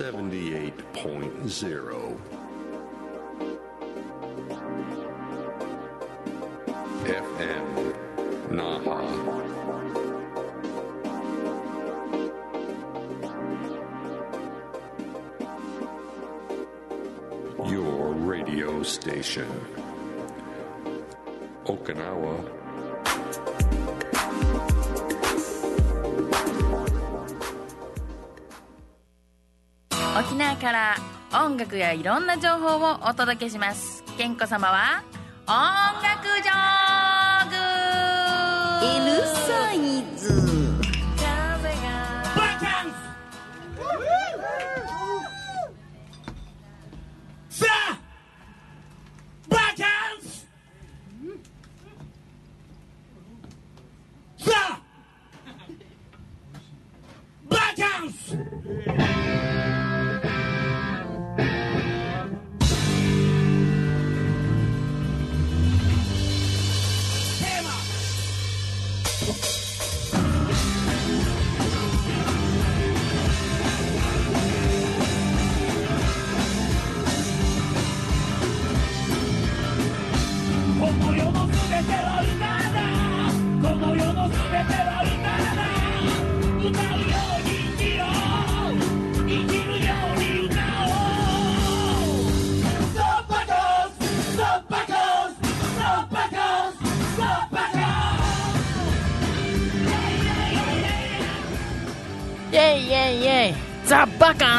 78.0 FM Naha. Your radio station. Okinawa 沖縄から音楽やいろんな情報をお届けします。健子様は音楽ジョーグ。L サイズ。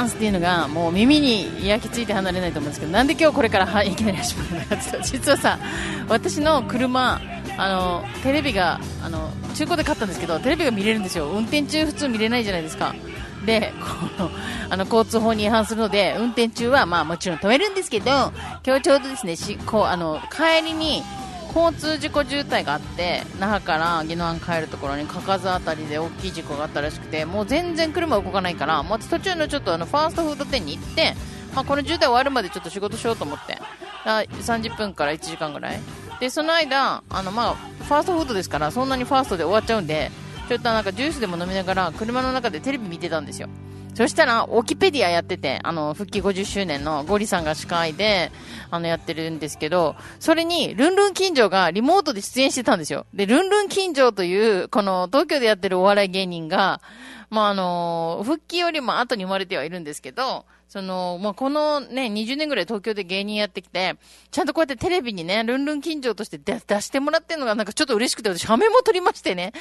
ンスっていうのがもう耳に焼き付いて離れないと思うんですけどなんで今日これからはいきなり始まるのかって実はさ私の車あのテレビがあの中古で買ったんですけどテレビが見れるんですよ。運転中普通見れないじゃないですか。でこのあの交通法に違反するので運転中はまあもちろん止めるんですけど今日ちょうどですねしこうあの帰りに交通事故渋滞があって那覇から宜野湾帰るところにかかず辺りで大きい事故があったらしくてもう全然車動かないからもう途中のちょっとあのファーストフード店に行って、まあ、この渋滞終わるまでちょっと仕事しようと思って。あ30分から1時間ぐらい。でその間あの、まあ、ファーストフードですからそんなにファーストで終わっちゃうんでちょっとなんかジュースでも飲みながら車の中でテレビ見てたんですよ。そしたら、オキペディアやってて、あの、復帰50周年のゴリさんが司会で、あの、やってるんですけど、それに、ルンルン近所がリモートで出演してたんですよ。で、ルンルン近所という、この、東京でやってるお笑い芸人が、まあ、あの、復帰よりも後に生まれてはいるんですけど、その、まあ、このね、20年ぐらい東京で芸人やってきて、ちゃんとこうやってテレビにね、ルンルン近所として出出してもらってるのがなんかちょっと嬉しくて、私、ハメも撮りましてね。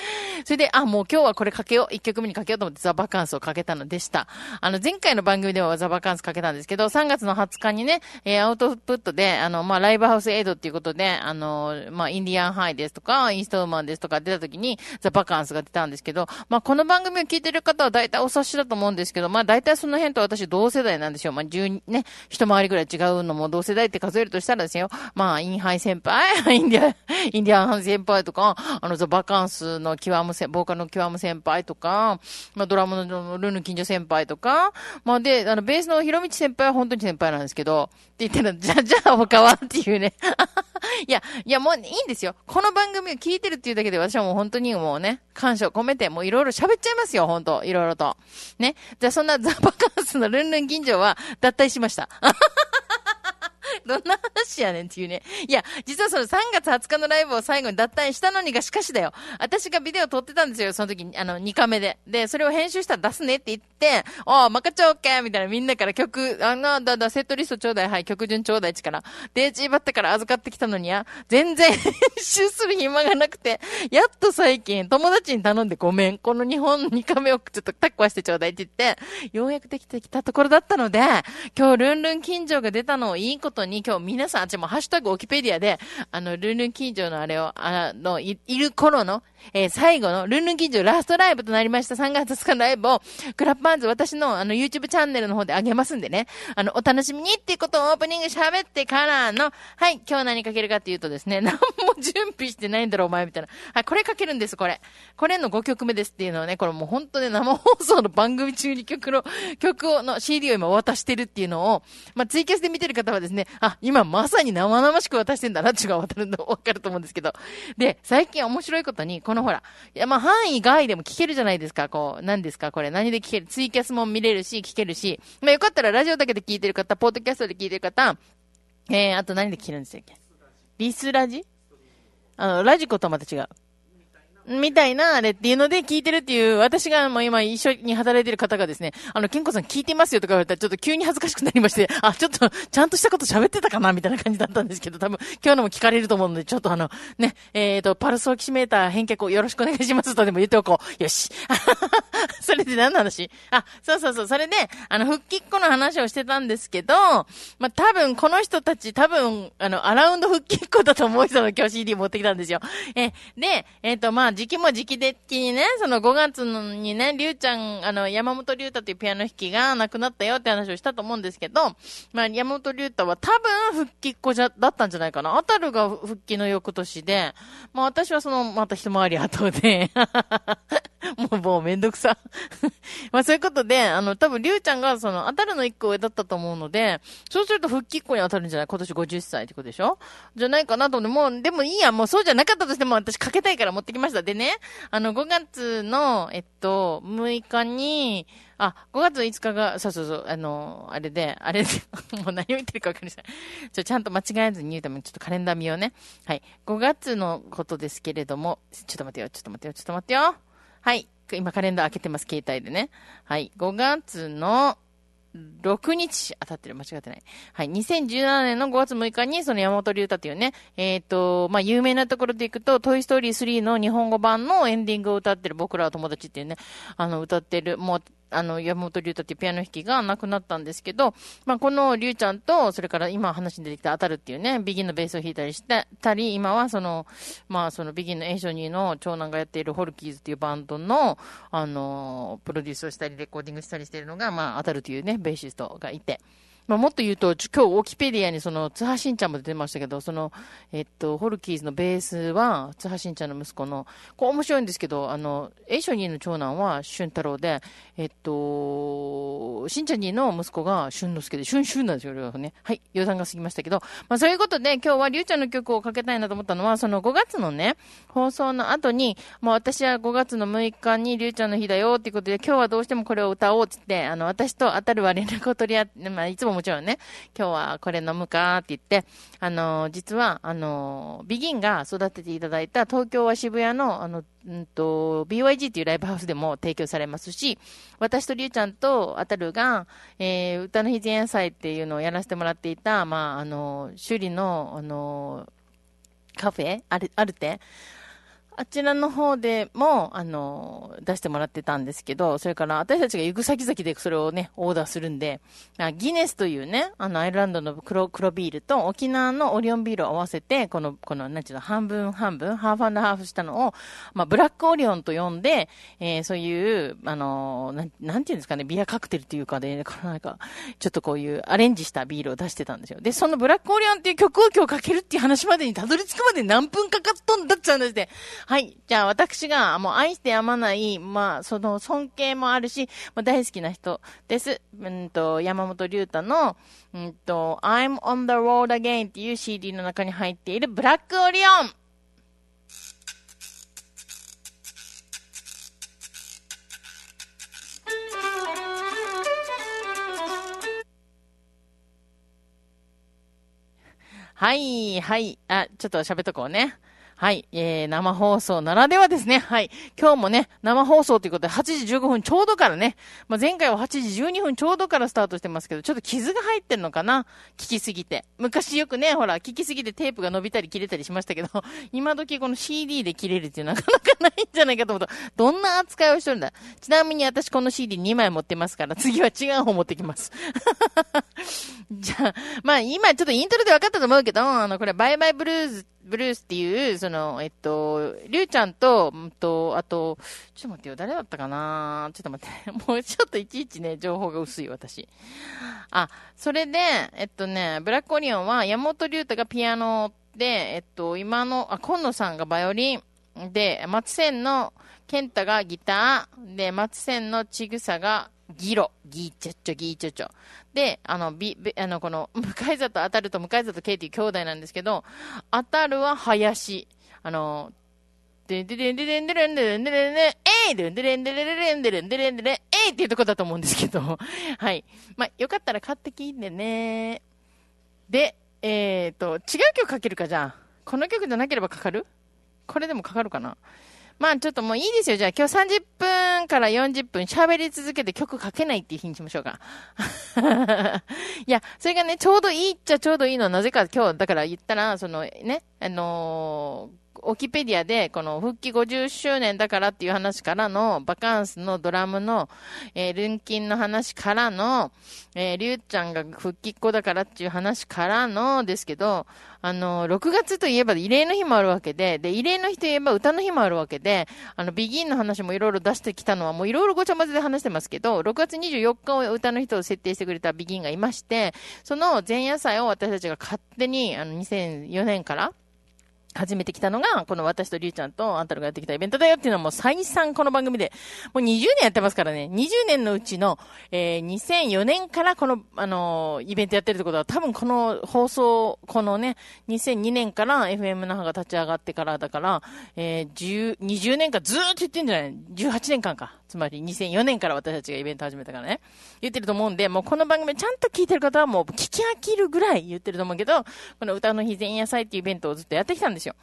それで、あ、もう今日はこれかけよう。1曲目にかけようと思ってザ・バカンスをかけたのでした。あの、前回の番組ではザ・バカンスかけたんですけど、3月の20日にね、えーアウトプットで、あの、まあ、ライブハウスエイドっていうことで、あの、まあ、インディアンハイですとか、インストウーマンですとか出た時に、ザ・バカンスが出たんですけど、まあ、この番組を聞いてる方は大体お察しだと思うんですけど、まあ、大体その辺と私同世代なんですよ。まあ、12ね、一回りぐらい違うのも同世代って数えるとしたらですよ、まあ、インハイ先輩、インディアン、インディアンハイ先輩とか、あの、ザ・バカンスの極むせ、ボーカルの極む先輩とか、まあ、ドラムのルヌ近所先輩とか、まあ、で、あの、ベースのひろみち先輩は本当に先輩なんですけど、って言ってる、じゃ、じゃあ他は？っていうね。いや、いや、もういいんですよ。この番組を聞いてるっていうだけで私はもう本当にもうね、感謝を込めて、もういろいろ喋っちゃいますよ、本当いろいろと。ね。じゃあそんなザ・バカンスのルンルン近所は脱退しました。どんな話やねんっていうね。いや、実はその3月20日のライブを最後に脱退したのにがしかしだよ。私がビデオ撮ってたんですよ、その時に、あの、2カメで。で、それを編集したら出すねって言って、ああ、まかちょうけみたいなみんなから曲、あの、だだ、セットリストちょうだい、はい、曲順ちょうだいちから。で、ジーバッタから預かってきたのにや、全然編 集する暇がなくて、やっと最近、友達に頼んでごめん、この日本2カメをちょっとタッコはしてちょうだいって言って、ようやくできてきたところだったので、今日ルンルン近所が出たのをいいことに、今日皆さん、あっちもハッシュタグオキペディアで、あの、ルンルン近所のあれを、あの、い、いる頃の、えー最後の、ルンルン近所ラストライブとなりました3月2日のライブを、クラップバンズ私のあの YouTube チャンネルの方で上げますんでね、あの、お楽しみにっていうことをオープニング喋ってからの、はい、今日何かけるかっていうとですね、何も準備してないんだろ、お前みたいな。はい、これかけるんです、これ。これの5曲目ですっていうのをね、これもう本当ね、生放送の番組中に曲の、曲を、の CD を今渡してるっていうのを、まあ、ツイキャスで見てる方はですね、あ、今まさに生々しく渡してんだなっていうのがわかるの、わかると思うんですけど。で、最近面白いことに、このほら、いや、まあ、範囲外でも聞けるじゃないですか。こう、何ですか？これ、何で聞ける？ツイキャスも見れるし、聞けるし。まあ、よかったらラジオだけで聞いてる方、ポッドキャストで聞いてる方、えー、あと何で聞けるんでしたっけ？リスラジ？あの、ラジコとはまた違う。みたいな、あれっていうので聞いてるっていう、私がもう今一緒に働いてる方がですね、あの、健康さん聞いてますよとか言われたらちょっと急に恥ずかしくなりまして、あ、ちょっとちゃんとしたこと喋ってたかなみたいな感じだったんですけど、多分今日のも聞かれると思うので、ちょっとあの、ね、えっ、ー、と、パルスオキシメーター返却をよろしくお願いしますとでも言っておこう。よし。それで何の話？あ、そうそうそう。それで、あの、復帰っ子の話をしてたんですけど、まあ、多分この人たち、多分、あの、アラウンド復帰っ子だと思う人の今日 CD 持ってきたんですよ。え、で、えっ、ー、と、まあ、時期も時期的にね、その5月にね、りゅうちゃん、あの、山本龍太というピアノ弾きが亡くなったよって話をしたと思うんですけど、まあ、山本龍太は多分復帰っ子じゃ、だったんじゃないかな。あたるが復帰の翌年で、まあ、私はその、また一回り後で、もう、もうめんどくさ。まあそういうことで、あの、多分、りゅうちゃんが、その、当たるの一個上だったと思うので、そうすると復帰っ子に当たるんじゃない？今年50歳ってことでしょ？じゃないかなと思って、もう、でもいいや、もうそうじゃなかったとしても、私かけたいから持ってきました。でね、あの、5月の、えっと、6日に、あ、5月5日が、そうそうそう、あの、あれで、あれで、もう何を言ってるかわかりません。ちょ、ちゃんと間違えずに言うために、ちょっとカレンダー見ようね。はい。5月のことですけれども、ちょっと待ってよ、ちょっと待ってよ、ちょっと待ってよ。はい。今カレンダー開けてます、携帯でね。はい。5月の6日、当たってる、間違ってない。はい。2017年の5月6日に、その山本龍太というね、えっ、ー、と、まあ、有名なところでいくと、トイストーリー3の日本語版のエンディングを歌ってる僕らは友達っていうね、あの、歌ってる、もう、あの、山本龍太っていうピアノ弾きが亡くなったんですけど、まあ、この龍ちゃんと、それから今話に出てきた当たるっていうね、ビギンのベースを弾いたりしてたり、今はその、まあ、そのビギンのエンショニーの長男がやっているホルキーズっていうバンドの、あの、プロデュースをしたり、レコーディングしたりしているのが、まあ、当たるというね、ベーシストがいて、まあ、もっと言うと、今日、オキペディアにその、津波しんちゃんも出てましたけど、その、えっと、ホルキーズのベースは、津波しんちゃんの息子の、これ面白いんですけど、あの、エイショニーの長男は、俊太郎で、えっと、しんちゃんにの息子が、俊之介で、俊俊なんですよ、両方ね。はい、余談が過ぎましたけど、まあ、そういうことで、今日はりゅうちゃんの曲をかけたいなと思ったのは、その5月のね、放送の後に、もう私は5月の6日にりゅうちゃんの日だよっていうことで、今日はどうしてもこれを歌おうってって、あの、私と当たるは連絡を取り合って、まあ、いつももちろんね、今日はこれ飲むかって言って、あの、実は、あの、ビギンが育てていただいた東京は渋谷の、あの、うんと、BYG っていうライブハウスでも提供されますし、私とりゅうちゃんとあたるが、えー、歌の日前夜祭っていうのをやらせてもらっていた、まあ、あの、首里の、あの、カフェある、あるてあちらの方でも、あの、出してもらってたんですけど、それから私たちが行く先々でそれをね、オーダーするんで、ギネスというね、あの、アイルランドの黒、黒ビールと沖縄のオリオンビールを合わせて、この、この、なんちゅうの、半分半分、ハーフハーフしたのを、まあ、ブラックオリオンと呼んで、えー、そういう、あの、なん、なんていうんですかね、ビアカクテルっていうかで、ね、なんか、ちょっとこういうアレンジしたビールを出してたんですよ。で、そのブラックオリオンっていう曲を今日かけるっていう話までにたどり着くまで何分かかっとんだっちゃうんですね。はい。じゃあ、私がもう愛してやまない、まあ、その尊敬もあるし、まあ、大好きな人です。うんと、山本龍太の、うんと、I'm on the road again っていう CD の中に入っているブラックオリオンはい、はい。あ、ちょっと喋っとこうね。はい、えー、生放送ならではですね。はい。今日もね、生放送ということで、8時15分ちょうどからね、まあ、前回は8時12分ちょうどからスタートしてますけど、ちょっと傷が入ってんのかな？聞きすぎて。昔よくね、ほら、聞きすぎてテープが伸びたり切れたりしましたけど、今時この CD で切れるっていうなかなかないんじゃないかと思うと、どんな扱いをしてるんだ？ちなみに私この CD2 枚持ってますから、次は違う方持ってきます。じゃあ、まあ今ちょっとイントロで分かったと思うけど、あの、これバイバイブルーズブルースっていう、その、えっと、りゅうちゃんと、うんと、あと、ちょっと待ってよ、誰だったかな？ちょっと待って。もうちょっといちいちね、情報が薄い、私。あ、それで、えっとね、ブラックオリオンは山本龍太がピアノで、えっと、今の、あ、今野さんがバイオリン、で、松線の健太がギター、で、松線のちぐさがギロ、ギーチョッチョ、ギーチョッチョ。で、あの、ビ、ビあの、この、向井里当たると向井里圭っていう兄弟なんですけど、当たるは林。あの、でんでれんでれんでれんでれんでれんでれん、えいでんでれんでれれんでれんでれんでれん、えいっていうとこだと思うんですけど、はい。まあ、よかったら買ってきてね。で、えっ、と、違う曲かけるか、じゃあ。この曲じゃなければかかるこれでもかかるかなまあちょっともういいですよ。じゃあ今日30分から40分喋り続けて曲かけないっていう日にしましょうか。いや、それがね、ちょうどいいっちゃちょうどいいのはなぜか今日、だから言ったら、そのね、あのーオキペディアで、この復帰50周年だからっていう話からの、バカンスのドラムの、えー、ルンキンの話からの、えー、リュウちゃんが復帰っ子だからっていう話からのですけど、あの、6月といえば慰霊の日もあるわけで、で、慰霊の日といえば歌の日もあるわけで、あの、ビギンの話もいろいろ出してきたのはもういろいろごちゃ混ぜで話してますけど、6月24日を歌の日と設定してくれたビギンがいまして、その前夜祭を私たちが勝手に、あの、2004年から、始めてきたのが、この私とりゅうちゃんとあんたらがやってきたイベントだよっていうのはもう再三この番組で、もう20年やってますからね、20年のうちの、えー、2004年からこの、あのーイベントやってるってことは多分この放送、このね、2002年から FM 那覇が立ち上がってからだから、えー、10、20年間ずーっと言ってんじゃない ?18 年間か。つまり2004年から私たちがイベント始めたからね。言ってると思うんで、もうこの番組ちゃんと聞いてる方はもう聞き飽きるぐらい言ってると思うけど、この歌の日前夜祭っていうイベントをずっとやってきたんですよ。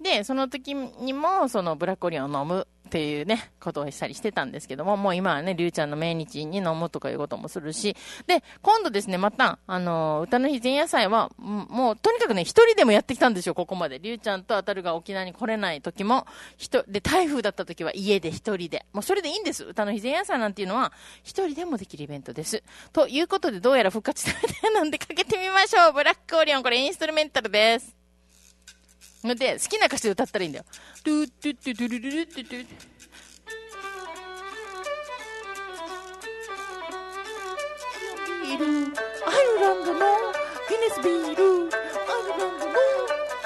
で、その時にも、そのブラックオリオンを飲むっていうね、ことをしたりしてたんですけども、もう今はね、りゅうちゃんの命日に飲むとかいうこともするし、で、今度ですね、また、あの、歌の日前夜祭は、もう、とにかくね、一人でもやってきたんですよ、ここまで。りゅうちゃんとあたるが沖縄に来れない時も、人、で、台風だった時は家で一人で。もうそれでいいんです。歌の日前夜祭なんていうのは、一人でもできるイベントです。ということで、どうやら復活したみたいなんで、かけてみましょう。ブラックオリオン、これインストルメンタルです。ので、好きな歌詞で歌ったらいいんだよ。トゥトゥトゥトゥルルルトゥトゥビール、アイルランドのギネスビール、アイルランドの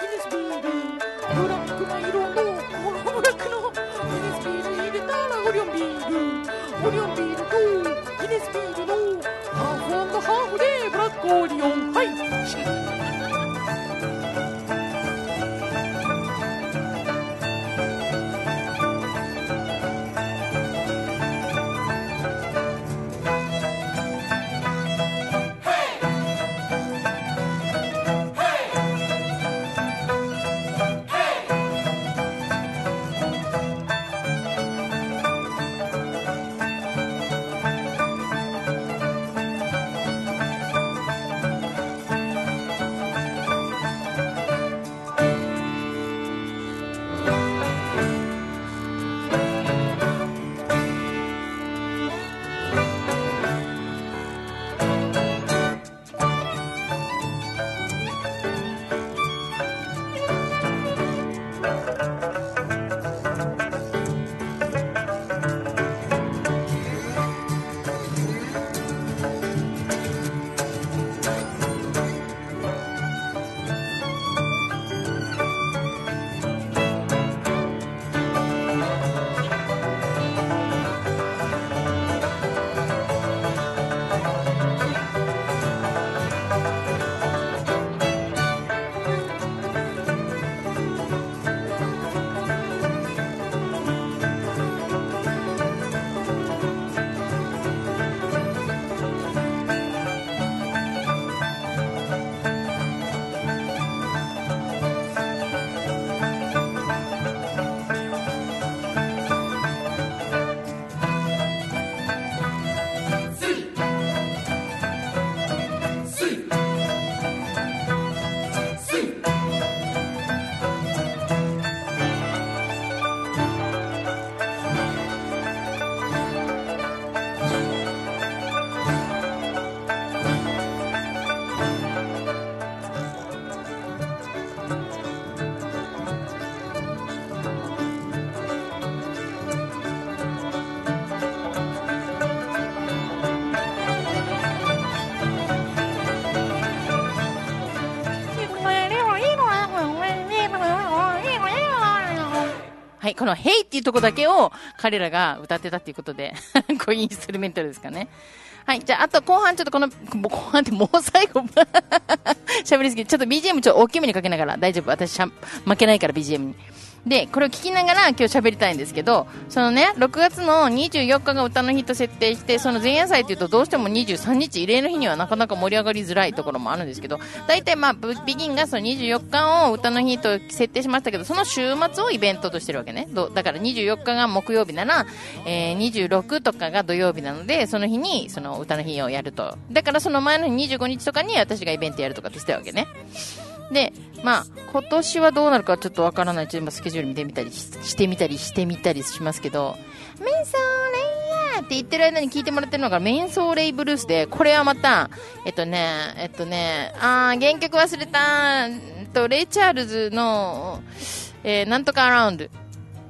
ギネスビール、ブラックな色の、このヘイっていうとこだけを彼らが歌ってたっていうことで、こういうインストゥルメンタルですかね。はい、じゃあ、あと後半ちょっとこの、もう後半ってもう最後、喋りすぎて、ちょっと BGM ちょっと大きめにかけながら大丈夫。私負けないから BGM に。で、これを聞きながら今日喋りたいんですけど、そのね、6月の24日が歌の日と設定して、その前夜祭っていうとどうしても23日慰霊の日にはなかなか盛り上がりづらいところもあるんですけど、大体まあ、ビギンがその24日を歌の日と設定しましたけど、その週末をイベントとしてるわけね。だから24日が木曜日なら、えー、26とかが土曜日なので、その日にその歌の日をやると。だからその前の日25日とかに私がイベントやるとかってしてたわけね。で、まあ、今年はどうなるかちょっとわからない。ちょっとスケジュール見てみたりしてみたりしてみたりしますけど、メンソーレイヤーって言ってる間に聞いてもらってるのがメンソーレイブルースで、これはまた、えっとね、えっとね、あー、原曲忘れた、えっと、レイ・チャールズの、えー、なんとかアラウンド。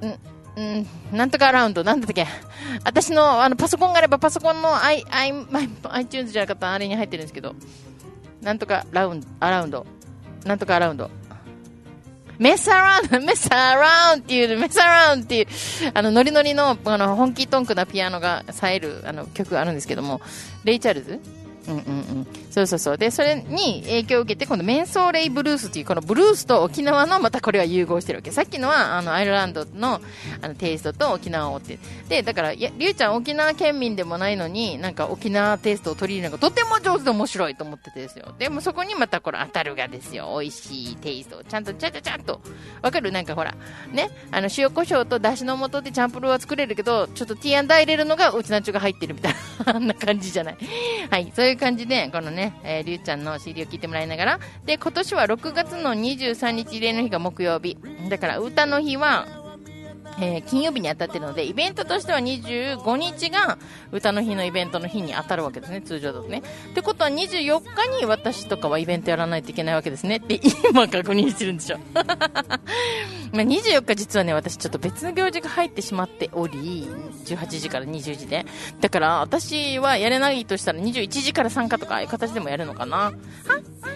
うんうん、なんとかアラウンド、なんだったっけ？私の、あの、パソコンがあれば、パソコンの i、i、iTunes じゃなかったあれに入ってるんですけど、なんとかラウンド、アラウンド。なんとかアラウンド。メスアラウンド、メスアラウンドっていう、メスアラウンドっていう、あの、ノリノリの、あの、本気トンクなピアノが冴える、あの、曲があるんですけども、レイ・チャールズ？うんうんうん。そうそうそう。で、それに影響を受けて、今度、メンソーレイブルースっていう、このブルースと沖縄のまたこれは融合してるわけ。さっきのは、あの、アイルランドの、あの、テイストと沖縄をって。で、だから、りゅうちゃん沖縄県民でもないのに、なんか沖縄テイストを取り入れるのがとても上手で面白いと思っててですよ。でもそこにまたこれ当たるがですよ。美味しいテイストちゃんとちゃちゃちゃっと。わかるなんかほら、ね、あの、塩胡椒とだしの素でチャンプルーは作れるけど、ちょっとティーアンダー入れるのがうちなちゅが入ってるみたいな、あんな感じじゃない？はい、そういう感じで、このね、えー、りゅうちゃんの CD を聴いてもらいながら、で、今年は6月の23日例の日が木曜日。だから歌の日は、えー金曜日に当たってるので、イベントとしては25日が歌の日のイベントの日に当たるわけですね、通常だとね。ってことは24日に私とかはイベントやらないといけないわけですねって今確認してるんでしょ。ま24日実はね、私ちょっと別の行事が入ってしまっており、18時から20時で。だから私はやれないとしたら21時から参加とかああいう形でもやるのかな。ははは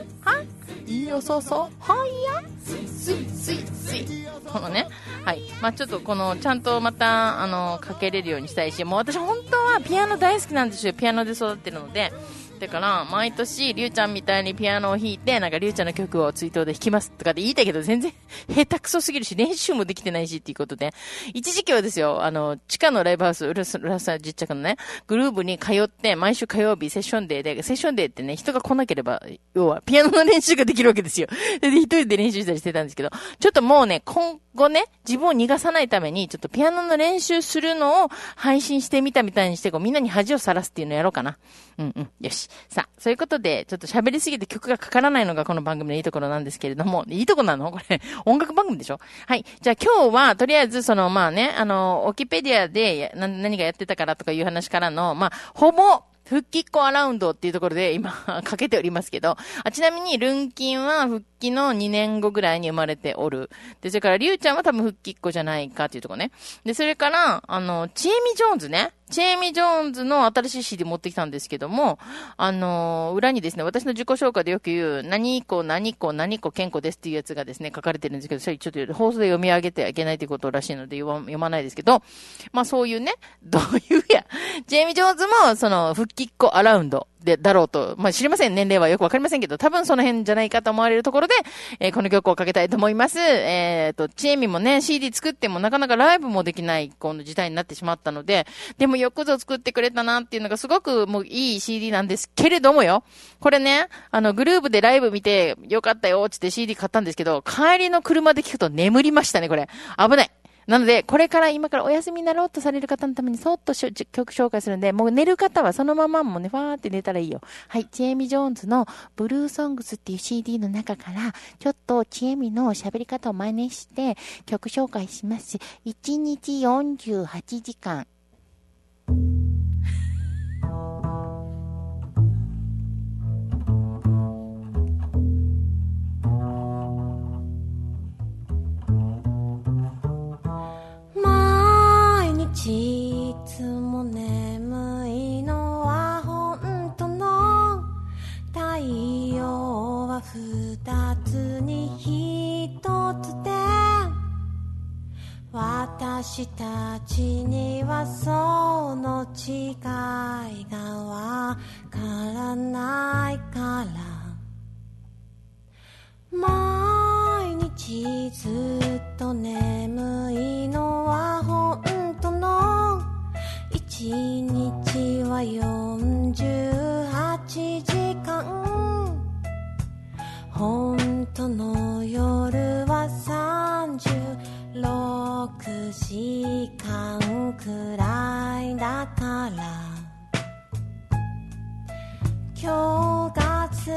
いいよ、そうそう。はいや。スイスイスイ。このね、はい。まあちょっとこの、ちゃんとまた、あの、かけれるようにしたいし、もう私本当はピアノ大好きなんですよ。ピアノで育ってるので。だから、毎年、りゅうちゃんみたいにピアノを弾いて、なんかりゅうちゃんの曲を追悼で弾きますとかって言いたいけど、全然 下手くそすぎるし、練習もできてないしっていうことで、一時期はですよ、あの、地下のライブハウス、浦沢浦沢実着のね、グルーブに通って、毎週火曜日セッションデーで、セッションデーってね、人が来なければ、要は、ピアノの練習ができるわけですよ。で、一人で練習したりしてたんですけど、ちょっともうね、今後ね、自分を逃がさないために、ちょっとピアノの練習するのを配信してみたみたいにして、こう、みんなに恥をさらすっていうのやろうかな。うんうん。よし。さあ、そういうことで、ちょっと喋りすぎて曲がかからないのがこの番組のいいところなんですけれども、いいとこなの？これ、音楽番組でしょ？はい。じゃあ今日は、とりあえず、その、まあね、あの、オキペディアでな何がやってたからとかいう話からの、まあ、ほぼ、復帰っ子アラウンドっていうところで今 かけておりますけど、あちなみにルンキンは復帰の2年後ぐらいに生まれておる。で、それからリュウちゃんは多分復帰っ子じゃないかっていうとこね。で、それから、あの、チエミ・ジョーンズね。チェーミ・ジョーンズの新しい CD 持ってきたんですけども、あの裏にですね、私の自己紹介でよく言う、何子、何子、何子、健康ですっていうやつがですね、書かれてるんですけど、それちょっと放送で読み上げてはいけないということらしいので読まないですけど、まあそういうね、どういうや、ジェイミ・ジョーンズも、その、復帰っ子アラウンドで、だろうと、まあ知りません、年齢はよくわかりませんけど、多分その辺じゃないかと思われるところで、えーこの曲をかけたいと思います。えっ、と、チエミもね、CD 作ってもなかなかライブもできない、この時代になってしまったので、でもよくぞ作ってくれたなっていうのがすごくもういい CD なんですけれどもよ。これね、あの、グループでライブ見て、よかったよ、って CD 買ったんですけど、帰りの車で聞くと眠りましたね、これ。危ない。なので、これから今からお休みになろうとされる方のためにそっと曲紹介するんで、もう寝る方はそのままもね、ファーって寝たらいいよ。はい、チエミ・ジョーンズのブルーソングスっていう CD の中から、ちょっとチエミの喋り方を真似して曲紹介します。1日48時間。私たちにはその違いがわからないから。毎日ずっと眠いのは本当の。一日は48時間。本当の時間くらいだから。今日がずっ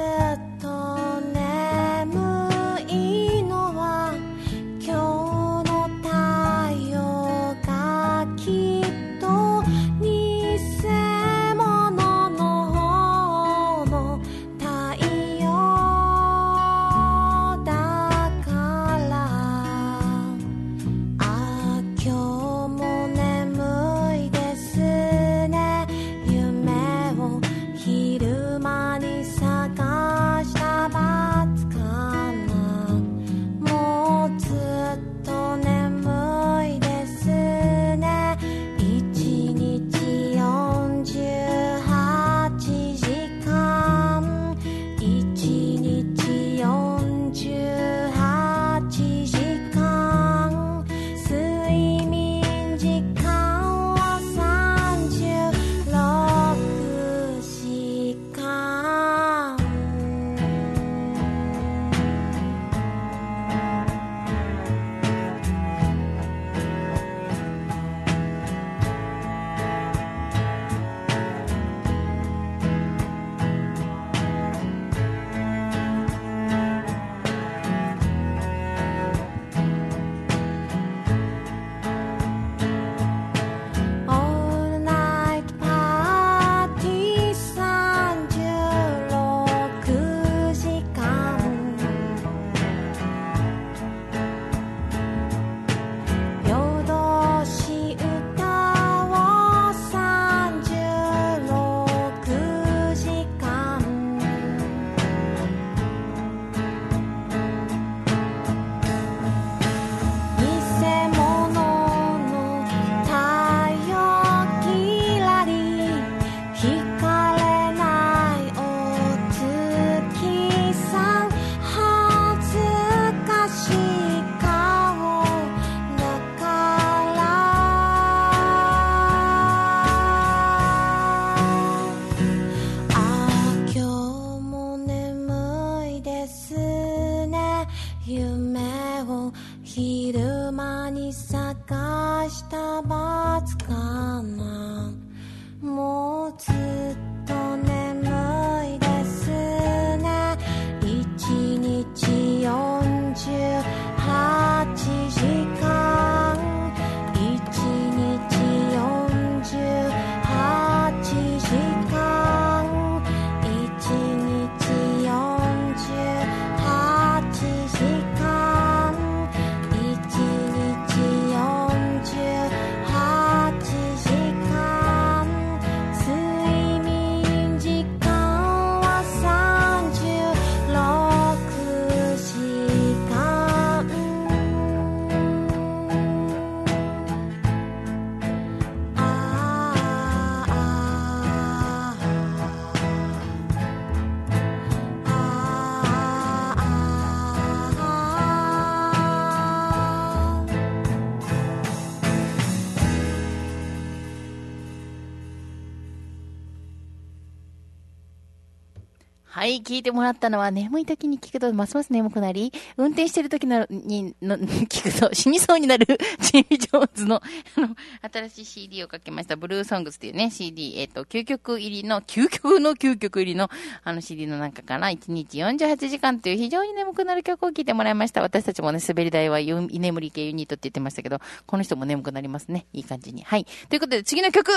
聞いてもらったのは、眠い時に聞くとますます眠くなり、運転してる時なのにの 聞くと死にそうになるジェイ・ジョーンズの、あの、新しい CD をかけました、ブルーソングスっていうね、CD、えっ、と、究極入りの、究極の究極入りの、あの CD の中から、1日48時間という非常に眠くなる曲を聴いてもらいました。私たちもね、滑り台は居眠り系ユニットって言ってましたけど、この人も眠くなりますね。いい感じに。はい。ということで、次の曲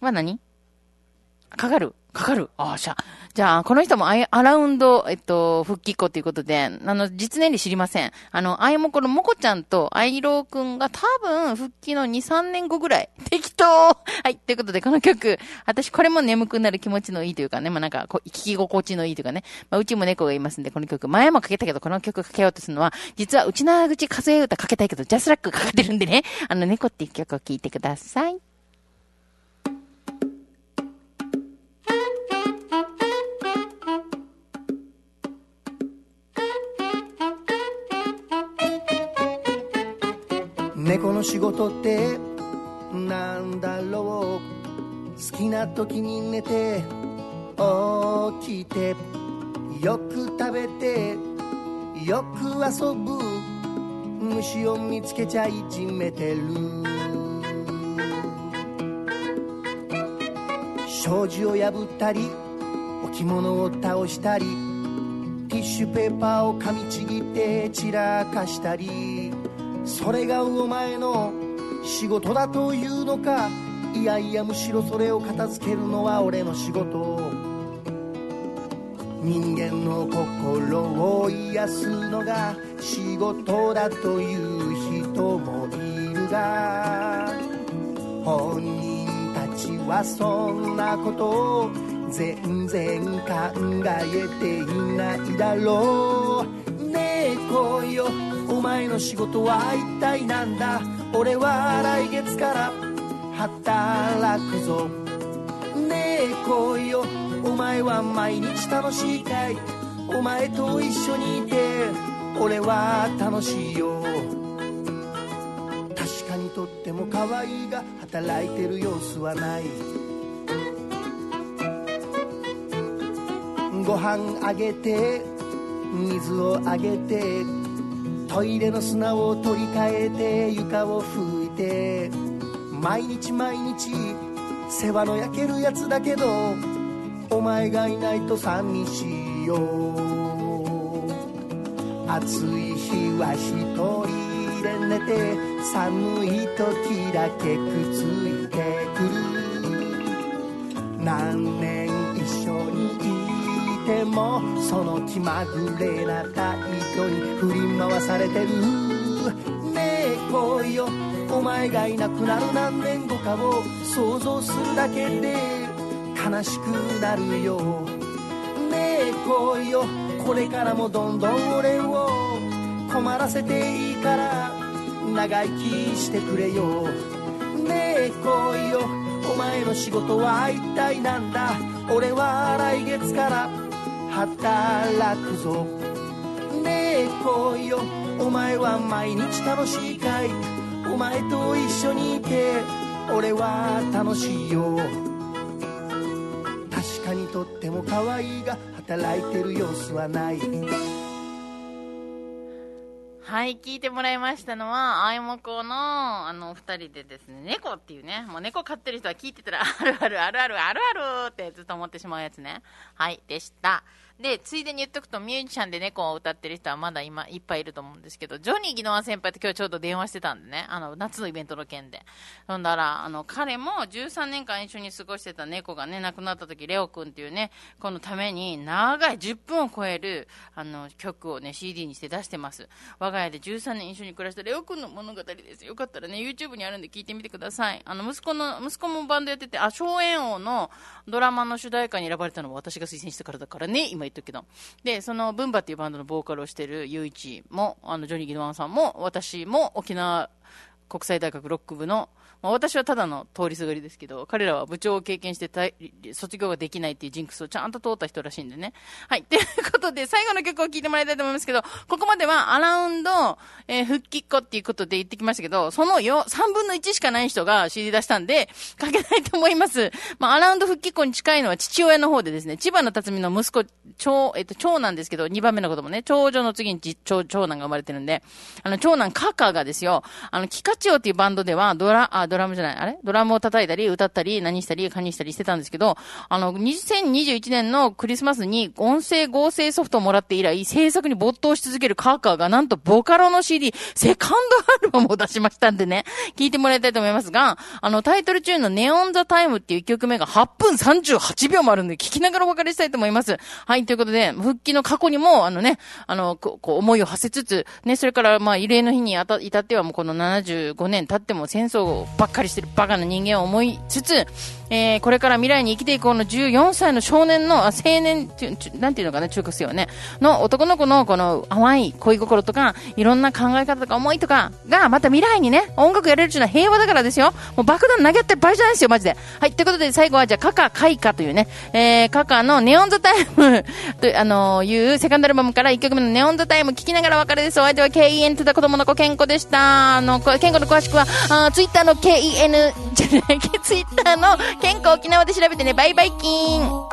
は何？かかるかかる？ああ、じゃ、じゃあ、この人もアイアラウンド、えっと、復帰っ子ということで、あの、実年齢知りません。あの、あいもこのもこちゃんとアイローくんが多分、復帰の2、3年後ぐらい。適当はい、ということで、この曲、私これも眠くなる気持ちのいいというかね、まあ、なんかこう、聞き心地のいいというかね、まあ、うちも猫がいますんで、この曲、前もかけたけど、この曲かけようとするのは、実は、内縄口数え歌かけたいけど、ジャスラックかかってるんでね、あの、猫っていう曲を聴いてください。猫の仕事ってなんだろう。好きな時に寝て起きてよく食べてよく遊ぶ。虫を見つけちゃいじめてる。障子を破ったり置物を倒したりティッシュペーパーを噛みちぎって散らかしたり。それがお前の仕事だというのかいやいやむしろそれを片付けるのは俺の仕事。人間の心を癒すのが仕事だという人もいるが本人たちはそんなことを全然考えていないだろう。ねえ来の仕事は一体なんだ？俺は来月から働くぞ。ねえ来いよ。お前は毎日楽しいかい？お前と一緒にいて俺は楽しいよ。確かにとっても可愛いが働いてる様子はない。ご飯あげて水をあげて。トイレの砂を取り替えて床を拭いて毎日毎日世話の焼けるやつだけどお前がいないと寂しいよ。暑い日は一人で寝て寒い時だけくっついてくる。何年一緒にいてもその気まぐれな態度に振り回されてる。ねえ来いよ。お前がいなくなる何年後かを想像するだけで悲しくなるよ。ねえ来いよ。これからもどんどん俺を困らせていいから長生きしてくれよ。ねえ来いよ。お前の仕事は一体なんだ？俺は来月から働くぞ。ねえ来いよ。お前は毎日楽しいかいお前と一緒にいて俺は楽しいよ。確かにとっても可愛いが働いてる様子はない。はい、聞いてもらいましたのは、あいもこの、あの、二人でですね、猫っていうね、もう猫飼ってる人は聞いてたら、あるあるあるあるあるあるってずっと思ってしまうやつね。はい、でした。で、ついでに言っとくと、ミュージシャンで猫を歌ってる人はまだ今いっぱいいると思うんですけど、ジョニー・ギノワ先輩と今日ちょうど電話してたんでね、あの、夏のイベントの件で。ほんだら、あの、彼も13年間一緒に過ごしてた猫がね、亡くなった時、レオ君っていうね、このために長い10分を超える、あの、曲をね、CD にして出してます。我が家で13年一緒に暮らしたレオ君の物語です。よかったらね、YouTube にあるんで聞いてみてください。あの、息子の、息子もバンドやってて、あ、荘園王のドラマの主題歌に選ばれたのは私が推薦したからだからね、今言っとくけど。で、その、ブンバっていうバンドのボーカルをしてるユイチも、あの、ジョニー・ギドワンさんも、私も沖縄国際大学ロック部の、まあ、私はただの通りすがりですけど、彼らは部長を経験して卒業ができないっていうジンクスをちゃんと通った人らしいんでね。はい。ということで、最後の曲を聴いてもらいたいと思いますけど、ここまではアラウンド、えー復帰っ子っていうことで言ってきましたけど、そのよ、3分の1しかない人が CD 出したんで、かけたいと思います。まあ、アラウンド復帰っ子に近いのは父親の方でですね、千葉の辰巳の息子、長、えっと、長男ですけど、2番目の子供ね、長女の次に長長男が生まれてるんで、あの、長男カカがですよ、あの、キカチオっていうバンドでは、ドラ、あ、ドラムじゃない、あれ？ドラムを叩いたり、歌ったり、何したり、カニしたりしてたんですけど、あの、2021年のクリスマスに音声合成ソフトをもらって以来、制作に没頭し続けるカーカーが、なんとボカロの CD、セカンドアルバムを出しましたんでね、聞いてもらいたいと思いますが、あの、タイトル中のネオンザタイムっていう曲目が8分38秒もあるんで、聞きながらお別れしたいと思います。はい、ということで、復帰の過去にも、あのね、あの、こう、思いを馳せつつ、ね、それから、まあ、慰霊の日にあた至っては、もうこの75年経っても戦争をばっかりしてるバカな人間を思いつつ、えー、これから未来に生きていこうの14歳の少年の、あ青年、なんていうのかな、中学生はね、の男の子のこの淡い恋心とか、いろんな考え方とか思いとかが、また未来にね、音楽やれるっていうのは平和だからですよ。もう爆弾投げ合ってる場合じゃないですよ、マジで。はい、ということで最後はじゃあ、カカ、カイカというね、えー、カカのネオンザタイムと、あのーいうセカンドアルバムから1曲目のネオンザタイム聞きながらお別れです。お相手は KEN とた子供の子健康でした。あの、健康の詳しくは、あツイッターの KEN、じゃない、ツイッターの健康沖縄で調べてね、バイバイキン。